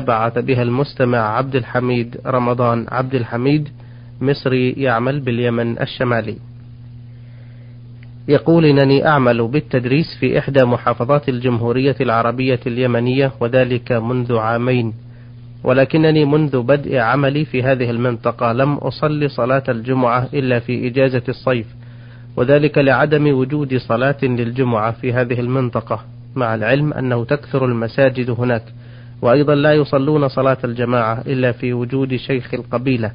بعث بها المستمع عبد الحميد رمضان عبد الحميد مصري يعمل باليمن الشمالي. يقول إنني أعمل بالتدريس في إحدى محافظات الجمهورية العربية اليمنية وذلك منذ عامين. ولكنني منذ بدء عملي في هذه المنطقة لم أصلي صلاة الجمعة إلا في إجازة الصيف، وذلك لعدم وجود صلاة للجمعة في هذه المنطقة، مع العلم أنه تكثر المساجد هناك. وأيضا لا يصلون صلاة الجماعة إلا في وجود شيخ القبيلة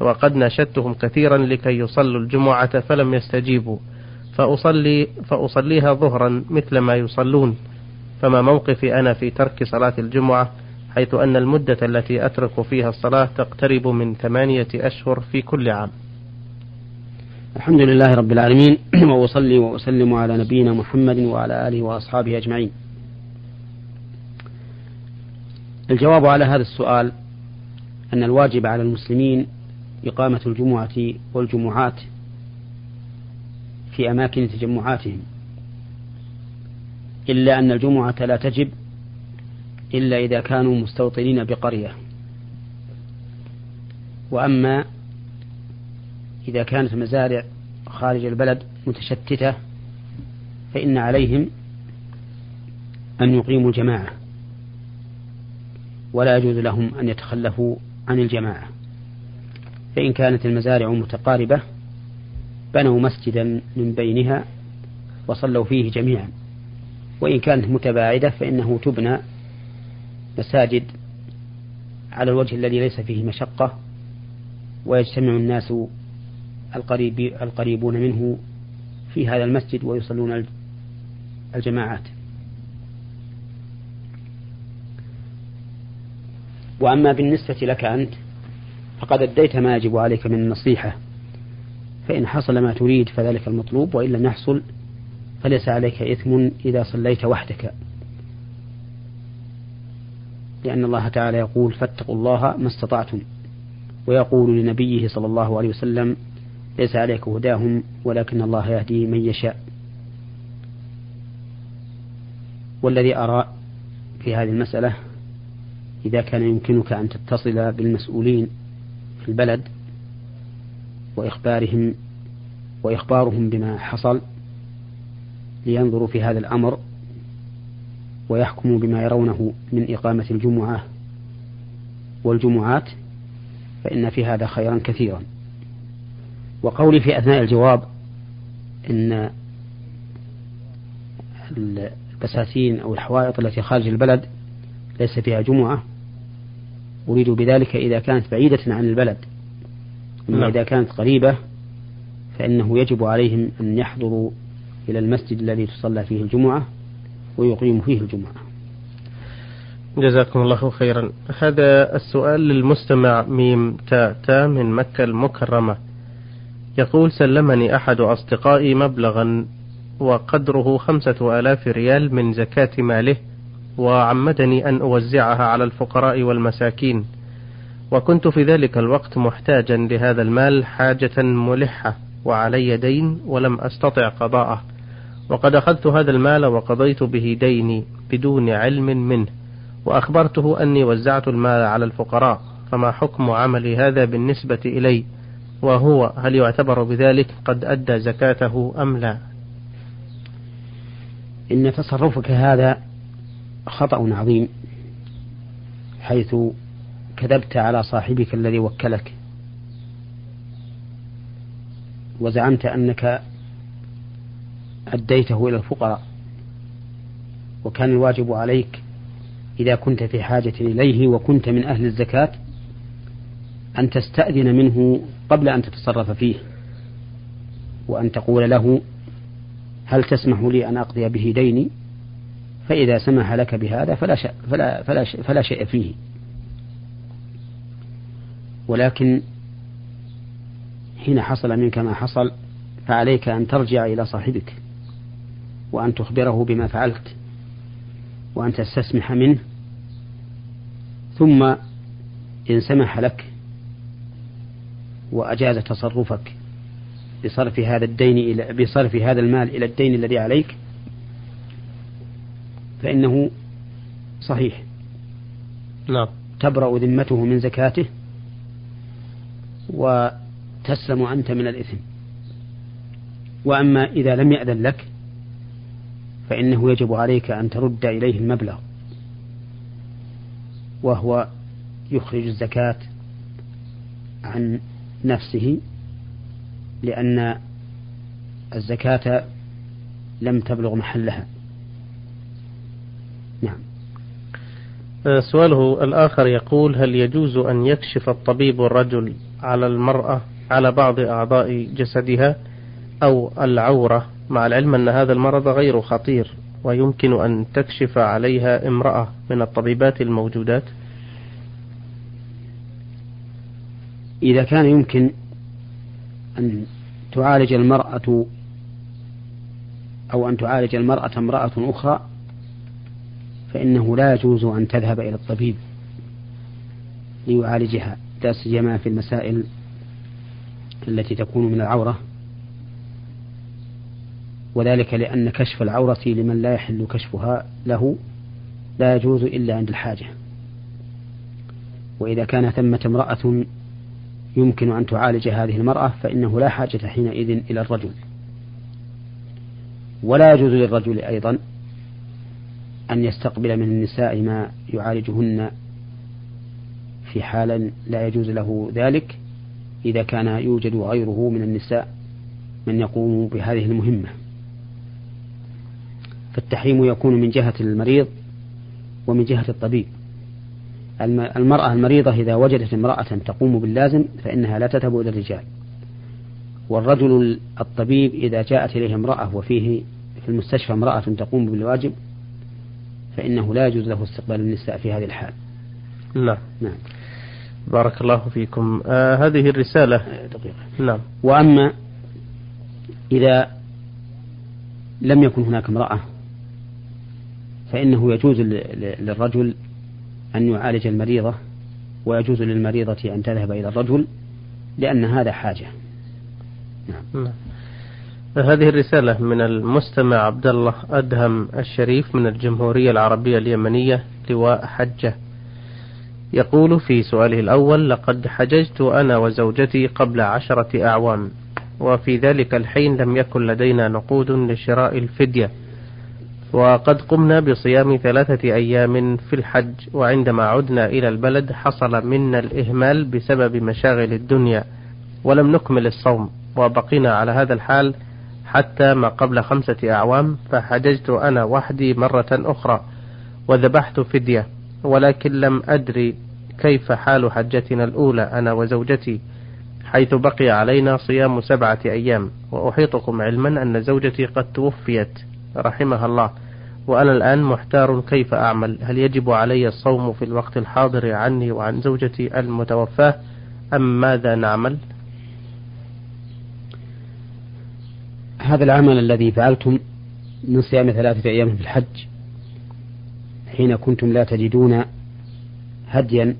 وقد ناشدتهم كثيرا لكي يصلوا الجمعة فلم يستجيبوا. فأصلي فأصليها ظهرا مثل ما يصلون. فما موقفي أنا في ترك صلاة الجمعة حيث أن المدة التي أترك فيها الصلاة تقترب من ثمانية أشهر في كل عام. الحمد لله رب العالمين وأصلي وأسلم على نبينا محمد وعلى آله وأصحابه أجمعين. الجواب على هذا السؤال أن الواجب على المسلمين إقامة الجمعة والجمعات في أماكن تجمعاتهم إلا أن الجمعة لا تجب إلا إذا كانوا مستوطنين بقرية. وأما إذا كانت المزارع خارج البلد متشتتة فإن عليهم أن يقيموا الجماعة. ولا يجوز لهم أن يتخلفوا عن الجماعة. فإن كانت المزارع متقاربة بنوا مسجدا من بينها وصلوا فيه جميعا. وإن كانت متباعدة فإنه تبنى مساجد على الوجه الذي ليس فيه مشقة ويجتمع الناس القريب القريبون منه في هذا المسجد ويصلون الجماعات. وأما بالنسبة لك أنت فقد أديت ما يجب عليك من النصيحة فإن حصل ما تريد فذلك المطلوب وإن لم يحصل فليس عليك إثم إذا صليت وحدك. لأن الله تعالى يقول فاتقوا الله ما استطعتم ويقول لنبيه صلى الله عليه وسلم ليس عليك هداهم ولكن الله يهدي من يشاء. والذي أرى في هذه المسألة إذا كان يمكنك أن تتصل بالمسؤولين في البلد وإخبارهم وإخبارهم بما حصل لينظروا في هذا الأمر ويحكموا بما يرونه من إقامة الجمعة والجمعات فإن في هذا خيرا كثيرا. وقولي في أثناء الجواب إن البساتين أو الحوائط التي خارج البلد ليس فيها جمعة أريد بذلك إذا كانت بعيدة عن البلد. أما نعم. إذا كانت قريبة فإنه يجب عليهم أن يحضروا إلى المسجد الذي تصلى فيه الجمعة ويقيم فيه الجمعة. جزاكم الله خيرا. هذا السؤال للمستمع ميم تا تا من مكة المكرمة. يقول سلمني أحد أصدقائي مبلغا وقدره خمسة آلاف ريال من زكاة ماله. وعمدني أن أوزعها على الفقراء والمساكين. وكنت في ذلك الوقت محتاجا لهذا المال حاجة ملحة وعلي دين ولم أستطع قضاءه. وقد أخذت هذا المال وقضيت به ديني بدون علم منه وأخبرته أني وزعت المال على الفقراء فما حكم عملي هذا بالنسبة إلي؟ وهو هل يعتبر بذلك قد أدى زكاته أم لا؟ إن تصرفك هذا خطأ عظيم حيث كذبت على صاحبك الذي وكلك. وزعمت أنك أديته إلى الفقراء. وكان الواجب عليك إذا كنت في حاجة إليه وكنت من أهل الزكاة أن تستأذن منه قبل أن تتصرف فيه وأن تقول له هل تسمح لي أن أقضي به ديني؟ فإذا سمح لك بهذا فلا شيء فلا فلا فلا شيء فيه. ولكن حين حصل منك ما حصل فعليك أن ترجع إلى صاحبك وأن تخبره بما فعلت وأن تستسمح منه. ثم إن سمح لك وأجاز تصرفك بصرف هذا الدين إلى بصرف هذا المال إلى الدين الذي عليك فإنه صحيح. نعم. تبرأ ذمته من زكاته وتسلم أنت من الإثم. وأما إذا لم يأذن لك فإنه يجب عليك أن ترد إليه المبلغ وهو يخرج الزكاة عن نفسه لأن الزكاة لم تبلغ محلها. نعم. آه، سؤاله الآخر يقول هل يجوز أن يكشف الطبيب الرجل على المرأة على بعض أعضاء جسدها أو العورة؟ مع العلم أن هذا المرض غير خطير ويمكن أن تكشف عليها امرأة من الطبيبات الموجودات؟ إذا كان يمكن أن تعالج المرأة أو أن تعالج المرأة امرأة أخرى فإنه لا يجوز أن تذهب إلى الطبيب ليعالجها. لا سيما في المسائل التي تكون من العورة وذلك لأن كشف العورة لمن لا يحل كشفها له لا يجوز إلا عند الحاجة. وإذا كان ثمة امرأة يمكن أن تعالج هذه المرأة فإنه لا حاجة حينئذ إلى الرجل. ولا يجوز للرجل أيضا أن يستقبل من النساء ما يعالجهن في حال لا يجوز له ذلك إذا كان يوجد غيره من النساء من يقوم بهذه المهمة. فالتحريم يكون من جهة المريض ومن جهة الطبيب. المرأة المريضة إذا وجدت امرأة تقوم باللازم فإنها لا تذهب إلى الرجال. والرجل الطبيب إذا جاءت إليه امرأة وفيه في المستشفى امرأة تقوم بالواجب فإنه لا يجوز له استقبال النساء في هذه الحال. نعم. نعم. بارك الله فيكم. آه هذه الرسالة. دقيقة. نعم. وأما إذا لم يكن هناك امرأة فإنه يجوز للرجل أن يعالج المريضة ويجوز للمريضة أن تذهب إلى الرجل لأن هذا حاجة. نعم. نعم. هذه الرسالة من المستمع عبد الله أدهم الشريف من الجمهورية العربية اليمنية لواء حجة. يقول في سؤاله الأول لقد حججت أنا وزوجتي قبل عشرة أعوام وفي ذلك الحين لم يكن لدينا نقود لشراء الفدية وقد قمنا بصيام ثلاثة أيام في الحج وعندما عدنا إلى البلد حصل منا الإهمال بسبب مشاغل الدنيا ولم نكمل الصوم وبقينا على هذا الحال حتى ما قبل خمسة أعوام فحججت أنا وحدي مرة أخرى وذبحت فدية ولكن لم أدري كيف حال حجتنا الأولى أنا وزوجتي حيث بقي علينا صيام سبعة أيام وأحيطكم علما أن زوجتي قد توفيت رحمها الله وأنا الآن محتار كيف أعمل هل يجب علي الصوم في الوقت الحاضر عني وعن زوجتي المتوفاة أم ماذا نعمل؟ هذا العمل الذي فعلتم من صيام ثلاثة أيام في الحج حين كنتم لا تجدون هديا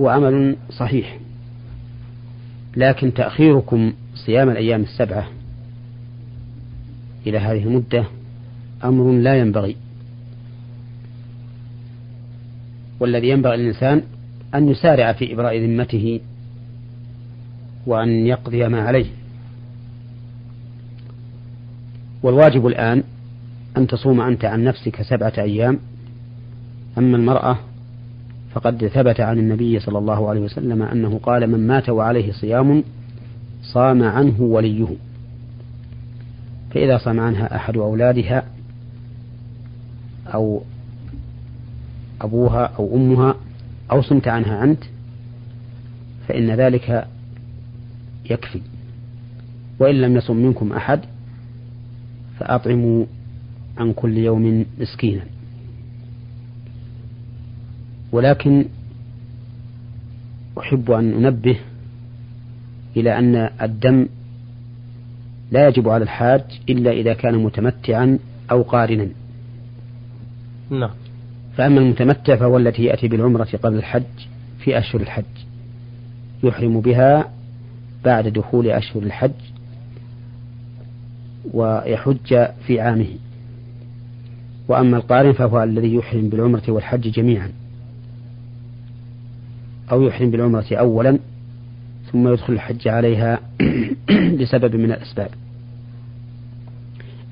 هو عمل صحيح لكن تأخيركم صيام الأيام السبعة إلى هذه المدة أمر لا ينبغي. والذي ينبغي للإنسان أن يسارع في إبراء ذمته وأن يقضي ما عليه. والواجب الآن أن تصوم أنت عن نفسك سبعة أيام أما المرأة فقد ثبت عن النبي صلى الله عليه وسلم أنه قال من مات وعليه صيام صام عنه وليه. فإذا صام عنها أحد أولادها أو أبوها أو أمها أو صمت عنها أنت فإن ذلك يكفي. وإن لم يصم منكم أحد فأطعموا عن كل يوم مسكينا. ولكن أحب أن أنبه إلى أن الدم لا يجب على الحاج إلا إذا كان متمتعا أو قارنا. نعم. فأما المتمتع فهو التي يأتي بالعمرة قبل الحج في أشهر الحج. يحرم بها بعد دخول أشهر الحج ويحج في عامه. وأما القارن فهو الذي يحرم بالعمرة والحج جميعا. أو يحرم بالعمرة أولا ثم يدخل الحج عليها لسبب من الأسباب.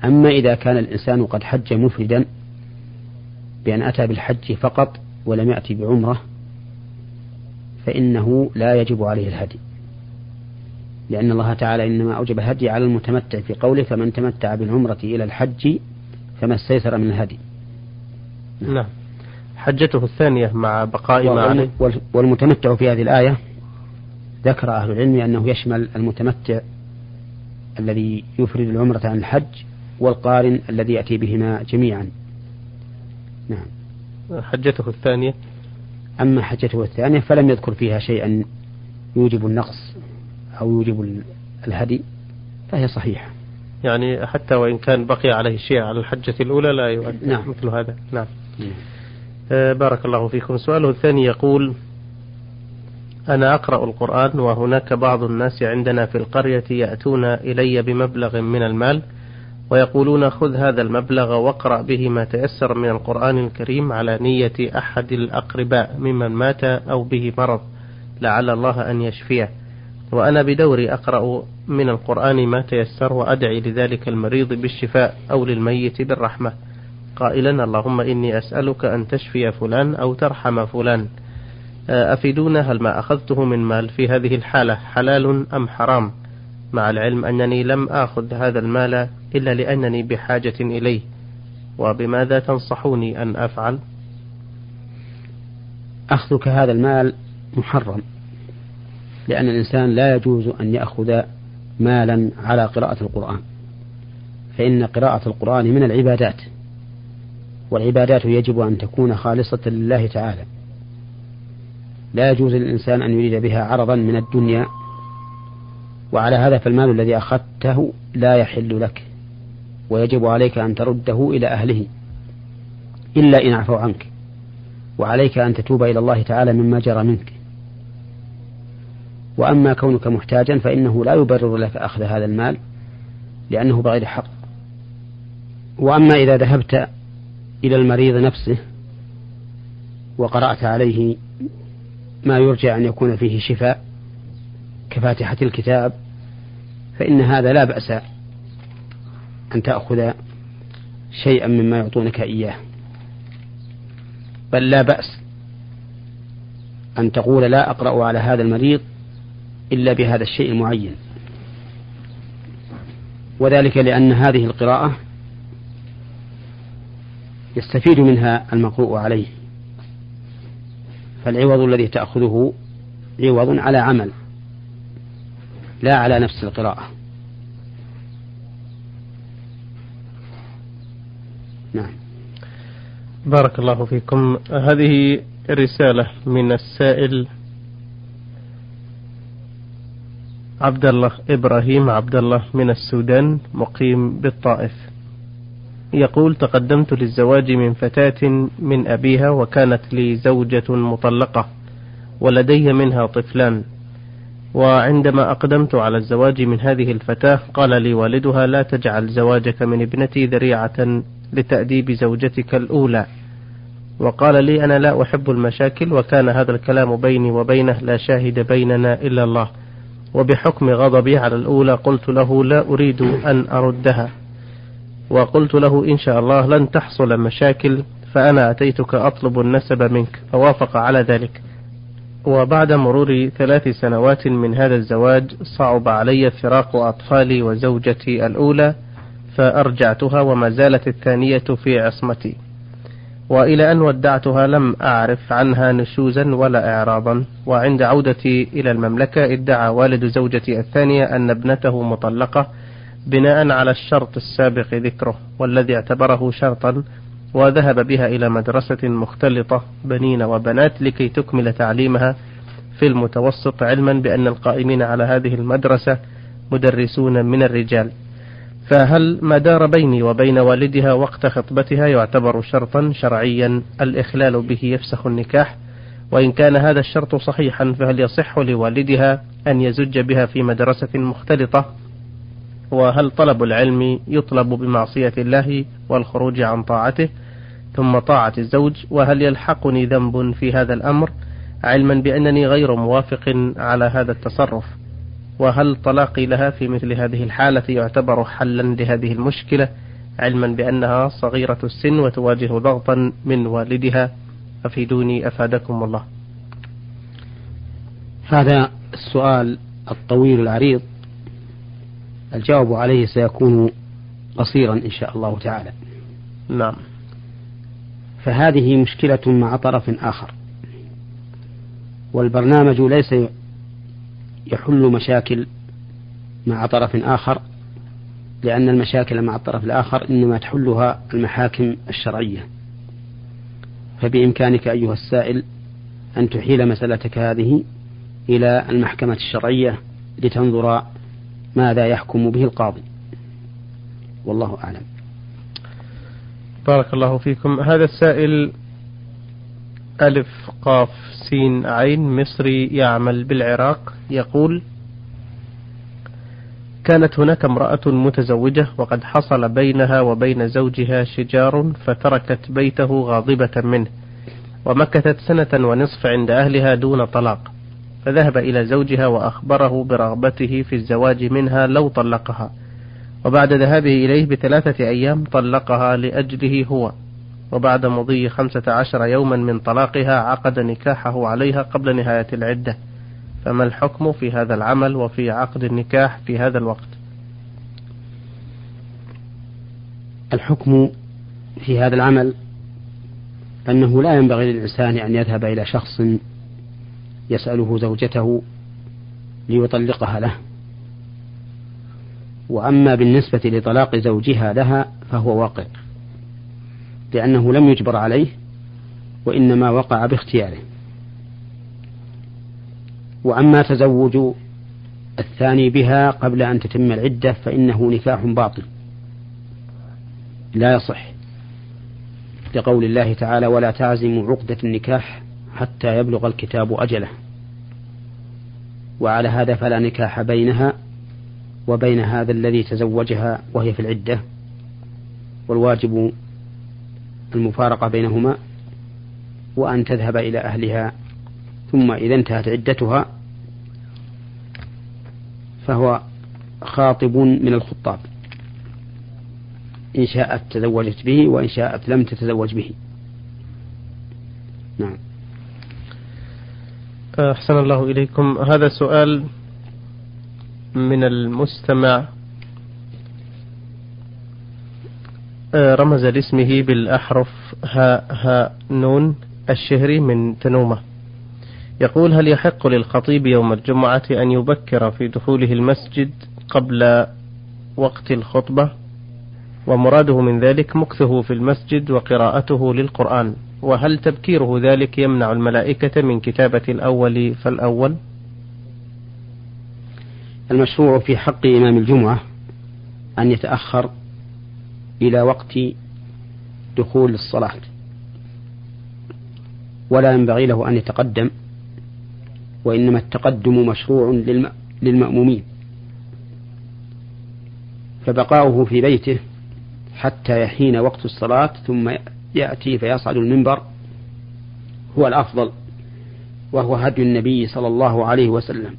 أما إذا كان الإنسان قد حج مفردا بأن أتى بالحج فقط ولم يأتي بعمرة فإنه لا يجب عليه الهدي. لأن الله تعالى إنما أوجب الهدي على المتمتع في قوله فمن تمتع بالعمرة إلى الحج فما استيسر من الهدي. نعم. حجته الثانية مع بقاء ما عليه. والمتمتع في هذه الآية ذكر أهل العلم أنه يشمل المتمتع الذي يفرد العمرة عن الحج والقارن الذي يأتي بهما جميعا. نعم. حجته الثانية؟ أما حجته الثانية فلم يذكر فيها شيئا يوجب النقص. أو يوجب الهدي فهي صحيحة. يعني حتى وإن كان بقي عليه شيء على الحجة الأولى لا يؤدي نعم. مثل هذا. نعم, نعم. آه بارك الله فيكم. سؤاله الثاني يقول أنا أقرأ القرآن وهناك بعض الناس عندنا في القرية يأتون إلي بمبلغ من المال ويقولون خذ هذا المبلغ واقرأ به ما تيسر من القرآن الكريم على نية أحد الأقرباء ممن مات أو به مرض لعل الله أن يشفيه. وأنا بدوري أقرأ من القرآن ما تيسر وأدعي لذلك المريض بالشفاء أو للميت بالرحمة. قائلا اللهم إني أسألك أن تشفي فلان أو ترحم فلان. أفيدونا هل ما أخذته من مال في هذه الحالة حلال أم حرام؟ مع العلم أنني لم آخذ هذا المال إلا لأنني بحاجة إليه. وبماذا تنصحوني أن أفعل؟ أخذك هذا المال محرم. لأن الإنسان لا يجوز أن يأخذ مالا على قراءة القرآن. فإن قراءة القرآن من العبادات والعبادات يجب أن تكون خالصة لله تعالى. لا يجوز للإنسان أن يريد بها عرضا من الدنيا وعلى هذا فالمال الذي أخذته لا يحل لك ويجب عليك أن ترده إلى أهله إلا إن عفوا عنك وعليك أن تتوب إلى الله تعالى مما جرى منك. وأما كونك محتاجا فإنه لا يبرر لك أخذ هذا المال لأنه بغير حق. وأما إذا ذهبت إلى المريض نفسه وقرأت عليه ما يرجى أن يكون فيه شفاء كفاتحة الكتاب فإن هذا لا بأس أن تأخذ شيئا مما يعطونك إياه. بل لا بأس أن تقول لا أقرأ على هذا المريض إلا بهذا الشيء المعين. وذلك لأن هذه القراءة يستفيد منها المقروء عليه. فالعوض الذي تأخذه عوض على عمل لا على نفس القراءة. نعم. بارك الله فيكم. هذه رسالة من السائل عبد الله إبراهيم عبد الله من السودان مقيم بالطائف. يقول تقدمت للزواج من فتاة من أبيها وكانت لي زوجة مطلقة ولدي منها طفلان. وعندما أقدمت على الزواج من هذه الفتاة قال لي والدها لا تجعل زواجك من ابنتي ذريعة لتأديب زوجتك الأولى. وقال لي أنا لا أحب المشاكل وكان هذا الكلام بيني وبينه لا شاهد بيننا إلا الله. وبحكم غضبي على الأولى قلت له لا أريد أن أردها. وقلت له إن شاء الله لن تحصل مشاكل فأنا أتيتك أطلب النسب منك. فوافق على ذلك. وبعد مرور ثلاث سنوات من هذا الزواج صعب علي فراق أطفالي وزوجتي الأولى فأرجعتها وما زالت الثانية في عصمتي. وإلى أن ودعتها لم أعرف عنها نشوزا ولا إعراضا. وعند عودتي إلى المملكة ادعى والد زوجتي الثانية أن ابنته مطلقة بناء على الشرط السابق ذكره والذي اعتبره شرطا وذهب بها إلى مدرسة مختلطة بنين وبنات لكي تكمل تعليمها في المتوسط علما بأن القائمين على هذه المدرسة مدرسون من الرجال. فهل ما دار بيني وبين والدها وقت خطبتها يعتبر شرطا شرعيا؟ الإخلال به يفسخ النكاح. وإن كان هذا الشرط صحيحا فهل يصح لوالدها أن يزج بها في مدرسة مختلطة؟ وهل طلب العلم يطلب بمعصية الله والخروج عن طاعته ثم طاعة الزوج؟ وهل يلحقني ذنب في هذا الأمر؟ علما بأنني غير موافق على هذا التصرف. وهل طلاقي لها في مثل هذه الحالة يعتبر حلا لهذه المشكلة علما بأنها صغيرة السن وتواجه ضغطا من والدها؟ أفيدوني أفادكم الله. هذا السؤال الطويل العريض. الجواب عليه سيكون قصيرا إن شاء الله تعالى. نعم. فهذه مشكلة مع طرف آخر. والبرنامج ليس يحل مشاكل مع طرف آخر لأن المشاكل مع الطرف الآخر إنما تحلها المحاكم الشرعية. فبإمكانك أيها السائل أن تحيل مسألتك هذه إلى المحكمة الشرعية لتنظر ماذا يحكم به القاضي. والله أعلم. بارك الله فيكم. هذا السائل ألف قاف سين عين مصري يعمل بالعراق يقول كانت هناك امرأة متزوجة وقد حصل بينها وبين زوجها شجار فتركت بيته غاضبة منه ومكثت سنة ونصف عند أهلها دون طلاق فذهب إلى زوجها وأخبره برغبته في الزواج منها لو طلقها وبعد ذهابه إليه بثلاثة أيام طلقها لأجله هو. وبعد مضي خمسة عشر يوما من طلاقها عقد نكاحه عليها قبل نهاية العدة. فما الحكم في هذا العمل وفي عقد النكاح في هذا الوقت؟ الحكم في هذا العمل أنه لا ينبغي للإنسان أن يذهب إلى شخص يسأله زوجته ليطلقها له. وأما بالنسبة لطلاق زوجها لها فهو واقع. لأنه لم يجبر عليه وإنما وقع باختياره. وأما تزوج الثاني بها قبل أن تتم العدة فإنه نكاح باطل. لا يصح. لقول الله تعالى ولا تعزموا عقدة النكاح حتى يبلغ الكتاب أجله. وعلى هذا فلا نكاح بينها وبين هذا الذي تزوجها وهي في العدة. والواجب المفارقة بينهما وأن تذهب إلى أهلها ثم إذا انتهت عدتها فهو خاطب من الخطاب إن شاءت تزوجت به وإن شاءت لم تتزوج به. نعم. أحسن الله إليكم. هذا سؤال من المستمع آه، رمز لاسمه بالأحرف ها ها نون الشهري من تنومة. يقول هل يحق للخطيب يوم الجمعة أن يبكر في دخوله المسجد قبل وقت الخطبة؟ ومراده من ذلك مكثه في المسجد وقراءته للقرآن. وهل تبكيره ذلك يمنع الملائكة من كتابة الأول فالأول؟ المشروع في حق إمام الجمعة أن يتأخر إلى وقت دخول الصلاة. ولا ينبغي له أن يتقدم وإنما التقدم مشروع للمأمومين. فبقاؤه في بيته حتى يحين وقت الصلاة ثم يأتي فيصعد المنبر. هو الأفضل وهو هدي النبي صلى الله عليه وسلم.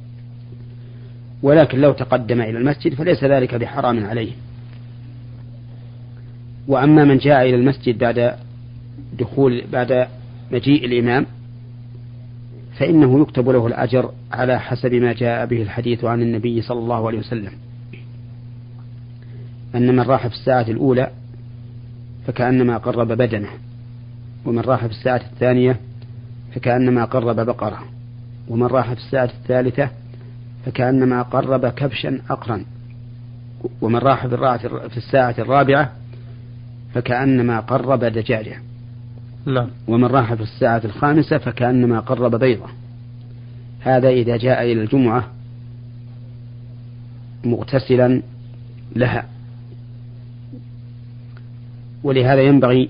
ولكن لو تقدم إلى المسجد فليس ذلك بحرام عليه. وأما من جاء إلى المسجد بعد دخول بعد مجيء الإمام فإنه يكتب له الأجر على حسب ما جاء به الحديث عن النبي صلى الله عليه وسلم. أن من راح في الساعة الأولى فكأنما قرب بدنه ومن راح في الساعة الثانية فكأنما قرب بقرة ومن راح في الساعة الثالثة فكأنما قرب كبشا أقرا ومن راح في الساعة الرابعة فكأنما قرب دجاجة. نعم. ومن راح في الساعة الخامسة فكأنما قرب بيضة. هذا إذا جاء إلى الجمعة مغتسلا لها. ولهذا ينبغي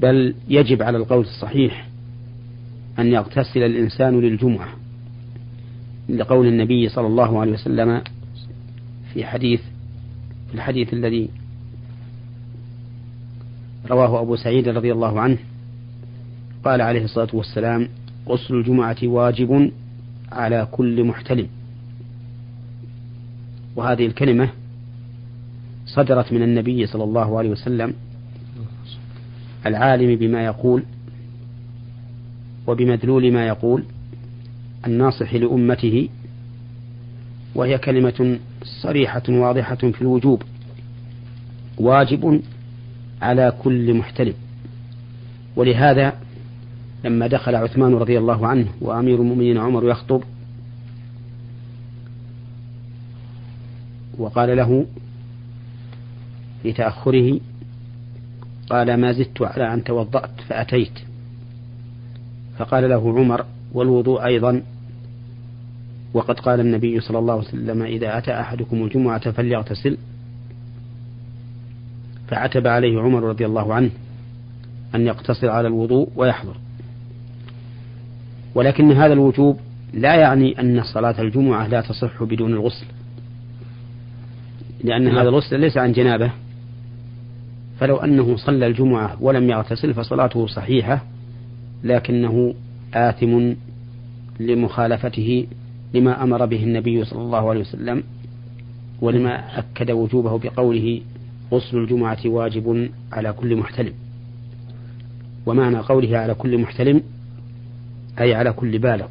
بل يجب على القول الصحيح أن يغتسل الإنسان للجمعة. لقول النبي صلى الله عليه وسلم في حديث في الحديث الذي رواه أبو سعيد رضي الله عنه. قال عليه الصلاة والسلام غسل الجمعة واجب على كل محتلم. وهذه الكلمة صدرت من النبي صلى الله عليه وسلم العالم بما يقول وبمدلول ما يقول الناصح لأمته وهي كلمة صريحة واضحة في الوجوب. واجب على كل محتلم ولهذا لما دخل عثمان رضي الله عنه وأمير المؤمنين عمر يخطب وقال له في تأخره قال ما زدت على أن توضأت فأتيت. فقال له عمر والوضوء أيضا. وقد قال النبي صلى الله عليه وسلم إذا أتى أحدكم الجمعة فليغتسل. فعتب عليه عمر رضي الله عنه أن يقتصر على الوضوء ويحضر. ولكن هذا الوجوب لا يعني أن صلاة الجمعة لا تصح بدون الغسل. لأن هذا الغسل ليس عن جنابة. فلو أنه صلى الجمعة ولم يغتسل فصلاته صحيحة لكنه آثم لمخالفته لما أمر به النبي صلى الله عليه وسلم ولما أكد وجوبه بقوله غسل الجمعة واجب على كل محتلم. ومعنى قوله على كل محتلم أي على كل بالغ.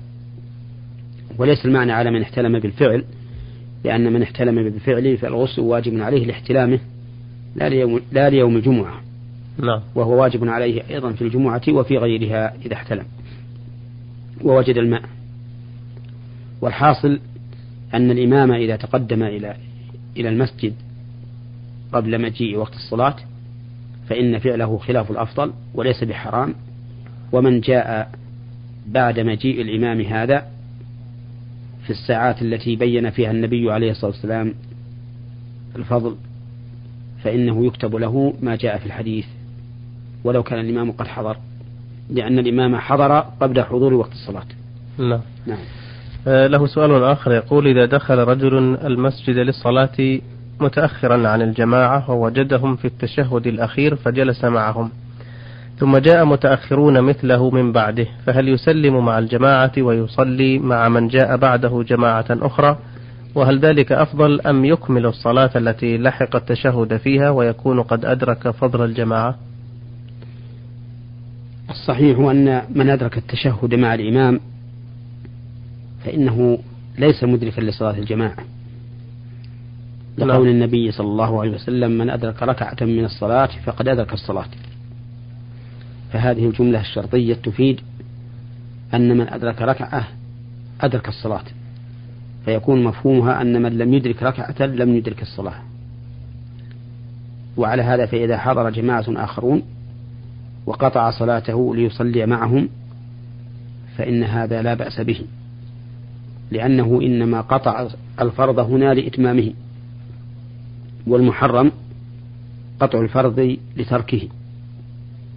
وليس المعنى على من احتلم بالفعل لأن من احتلم بالفعل فالغسل واجب عليه لاحتلامه لا ليوم, لا ليوم الجمعة. نعم وهو واجب عليه أيضا في الجمعة وفي غيرها إذا احتلم. ووجد الماء. والحاصل أن الإمام إذا تقدم إلى إلى المسجد قبل مجيء وقت الصلاة فإن فعله خلاف الأفضل وليس بحرام. ومن جاء بعد مجيء الإمام هذا في الساعات التي بين فيها النبي عليه الصلاة والسلام الفضل فإنه يكتب له ما جاء في الحديث. ولو كان الإمام قد حضر لأن الإمام حضر قبل حضور وقت الصلاة. نعم. نعم. آه، له سؤال آخر يقول إذا دخل رجل المسجد للصلاة متأخرا عن الجماعة ووجدهم في التشهد الأخير فجلس معهم. ثم جاء متأخرون مثله من بعده فهل يسلم مع الجماعة ويصلي مع من جاء بعده جماعة أخرى؟ وهل ذلك أفضل أم يكمل الصلاة التي لحق التشهد فيها ويكون قد أدرك فضل الجماعة؟ الصحيح أن من أدرك التشهد مع الإمام فإنه ليس مدركا لصلاة الجماعة. لقول النبي صلى الله عليه وسلم من أدرك ركعة من الصلاة فقد أدرك الصلاة. فهذه الجملة الشرطية تفيد أن من أدرك ركعة أدرك الصلاة. فيكون مفهومها أن من لم يدرك ركعة لم يدرك الصلاة. وعلى هذا فإذا حضر جماعة آخرون وقطع صلاته ليصلي معهم فإن هذا لا بأس به. لأنه إنما قطع الفرض هنا لإتمامه. والمحرم قطع الفرض لتركه.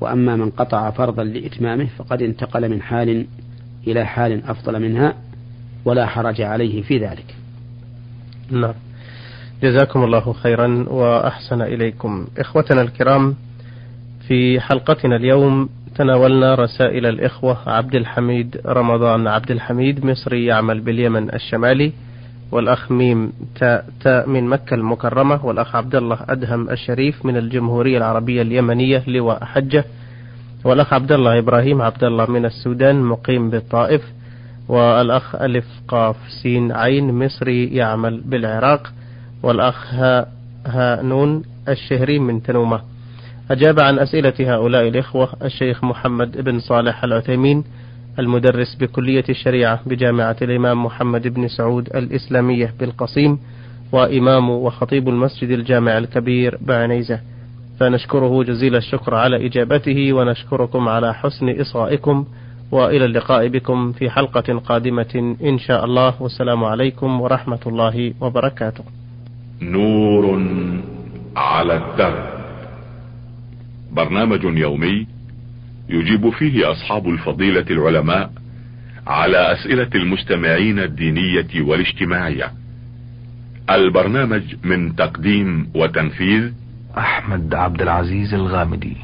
وأما من قطع فرضا لإتمامه فقد انتقل من حال إلى حال أفضل منها ولا حرج عليه في ذلك. نعم. جزاكم الله خيرا وأحسن إليكم. إخوتنا الكرام في حلقتنا اليوم تناولنا رسائل الإخوة عبد الحميد رمضان. عبد الحميد مصري يعمل باليمن الشمالي. والأخ ميم تاء تاء من مكة المكرمة والأخ عبد الله أدهم الشريف من الجمهورية العربية اليمنية لواء حجة والأخ عبد الله إبراهيم عبد الله من السودان مقيم بالطائف والأخ ألف قاف سين عين مصري يعمل بالعراق والأخ ها, ها نون الشهري من تنومة. أجاب عن أسئلة هؤلاء الإخوة الشيخ محمد بن صالح العثيمين المدرس بكلية الشريعة بجامعة الإمام محمد بن سعود الإسلامية بالقصيم وإمام وخطيب المسجد الجامع الكبير بعنيزة. فنشكره جزيل الشكر على إجابته ونشكركم على حسن إصغائكم وإلى اللقاء بكم في حلقة قادمة إن شاء الله. والسلام عليكم ورحمة الله وبركاته. نور على الدرب. برنامج يومي يجيب فيه أصحاب الفضيلة العلماء على أسئلة المستمعين الدينية والاجتماعية. البرنامج من تقديم وتنفيذ أحمد عبد العزيز الغامدي.